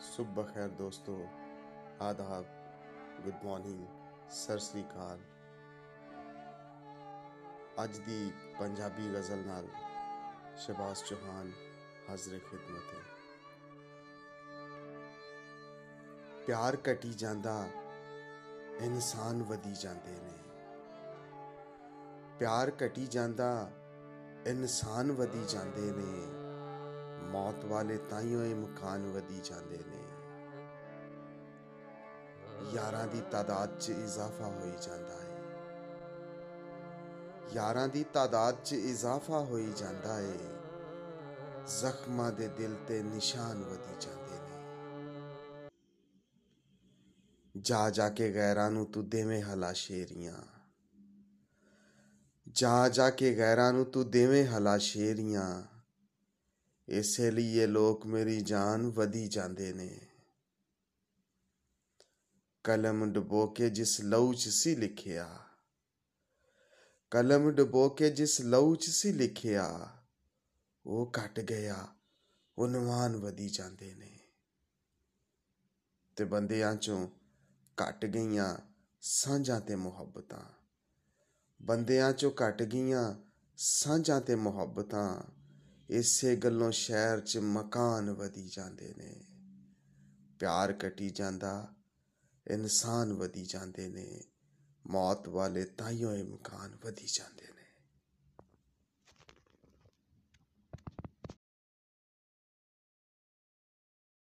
ਸੁਬਹ ਖੈਰ ਦੋਸਤੋ, ਆਦਾਬ, ਗੁੱਡ ਮਾਰਨਿੰਗ, ਸਤਿ ਸ੍ਰੀ ਅਕਾਲ। ਅੱਜ ਦੀ ਪੰਜਾਬੀ ਗਜ਼ਲ ਨਾਲ ਸ਼ਬਾਸ ਚੌਹਾਨ ਹਾਜ਼ਰ ਖਿਦਮਤ ਹੈ। ਪਿਆਰ ਘਟੀ ਜਾਂਦਾ, ਇਨਸਾਨ ਵਧੀ ਜਾਂਦੇ ਨੇ। ਪਿਆਰ ਘਟੀ ਜਾਂਦਾ, ਇਨਸਾਨ ਵਧੀ ਜਾਂਦੇ ਨੇ। ਮੌਤ ਵਾਲੇ ਤਾਈਓ ਇਹ ਮਕਾਨ ਵਧੀ ਜਾਂਦੇ ਨੇ। ਯਾਰਾਂ ਦੀ ਤਾਦਾਦ 'ਚ ਇਜ਼ਾਫਾ ਹੋਈ ਜਾਂਦਾ ਹੈ। ਯਾਰਾਂ ਦੀ ਤਾਦਾਦ 'ਚ ਇਜ਼ਾਫਾ ਹੋਈ ਜਾਂਦਾ ਹੈ। ਜ਼ਖਮਾਂ ਦੇ ਦਿਲ ਤੇ ਨਿਸ਼ਾਨ ਵਧੀ ਜਾਂਦੇ ਨੇ। ਜਾ ਜਾ ਕੇ ਗੈਰਾਂ ਨੂੰ ਤੂੰ ਦੇਵੇਂ ਹਲਾ ਸ਼ੇਰੀਆਂ ਜਾ ਜਾ ਕੇ ਗੈਰਾਂ ਨੂੰ ਤੂੰ ਦੇਵੇਂ ਹਲਾ ਸ਼ੇਰੀਆਂ ਇਸੇ ਲਈ ਇਹ ਲੋਕ ਮੇਰੀ ਜਾਨ ਵਧੀ ਜਾਂਦੇ ਨੇ। ਕਲਮ ਡੁਬੋ ਕੇ ਜਿਸ ਲਹੂ 'ਚ ਸੀ ਲਿਖਿਆ। ਕਲਮ ਡੁਬੋ ਕੇ ਜਿਸ ਲਹੂ 'ਚ ਸੀ ਲਿਖਿਆ। ਉਹ ਘਟ ਗਿਆ ਉਨਵਾਨ ਵਧੀ ਜਾਂਦੇ ਨੇ। ਤੇ ਬੰਦਿਆਂ 'ਚੋਂ ਘਟ ਗਈਆਂ ਸਾਂਝਾਂ ਤੇ ਮੁਹੱਬਤਾਂ। ਬੰਦਿਆਂ 'ਚੋਂ ਘਟ ਗਈਆਂ ਸਾਂਝਾਂ ਤੇ ਮੁਹੱਬਤਾਂ। ਇਸੇ ਗੱਲੋਂ ਸ਼ਹਿਰ 'ਚ ਮਕਾਨ ਵਧੀ ਜਾਂਦੇ ਨੇ। ਪਿਆਰ ਕਟੀ ਜਾਂਦਾ, ਇਨਸਾਨ ਵਧੀ ਜਾਂਦੇ ਨੇ। ਮੌਤ ਵਾਲੇ ਤਾਈਓ ਇਹ ਮਕਾਨ ਵਧੀ ਜਾਂਦੇ ਨੇ।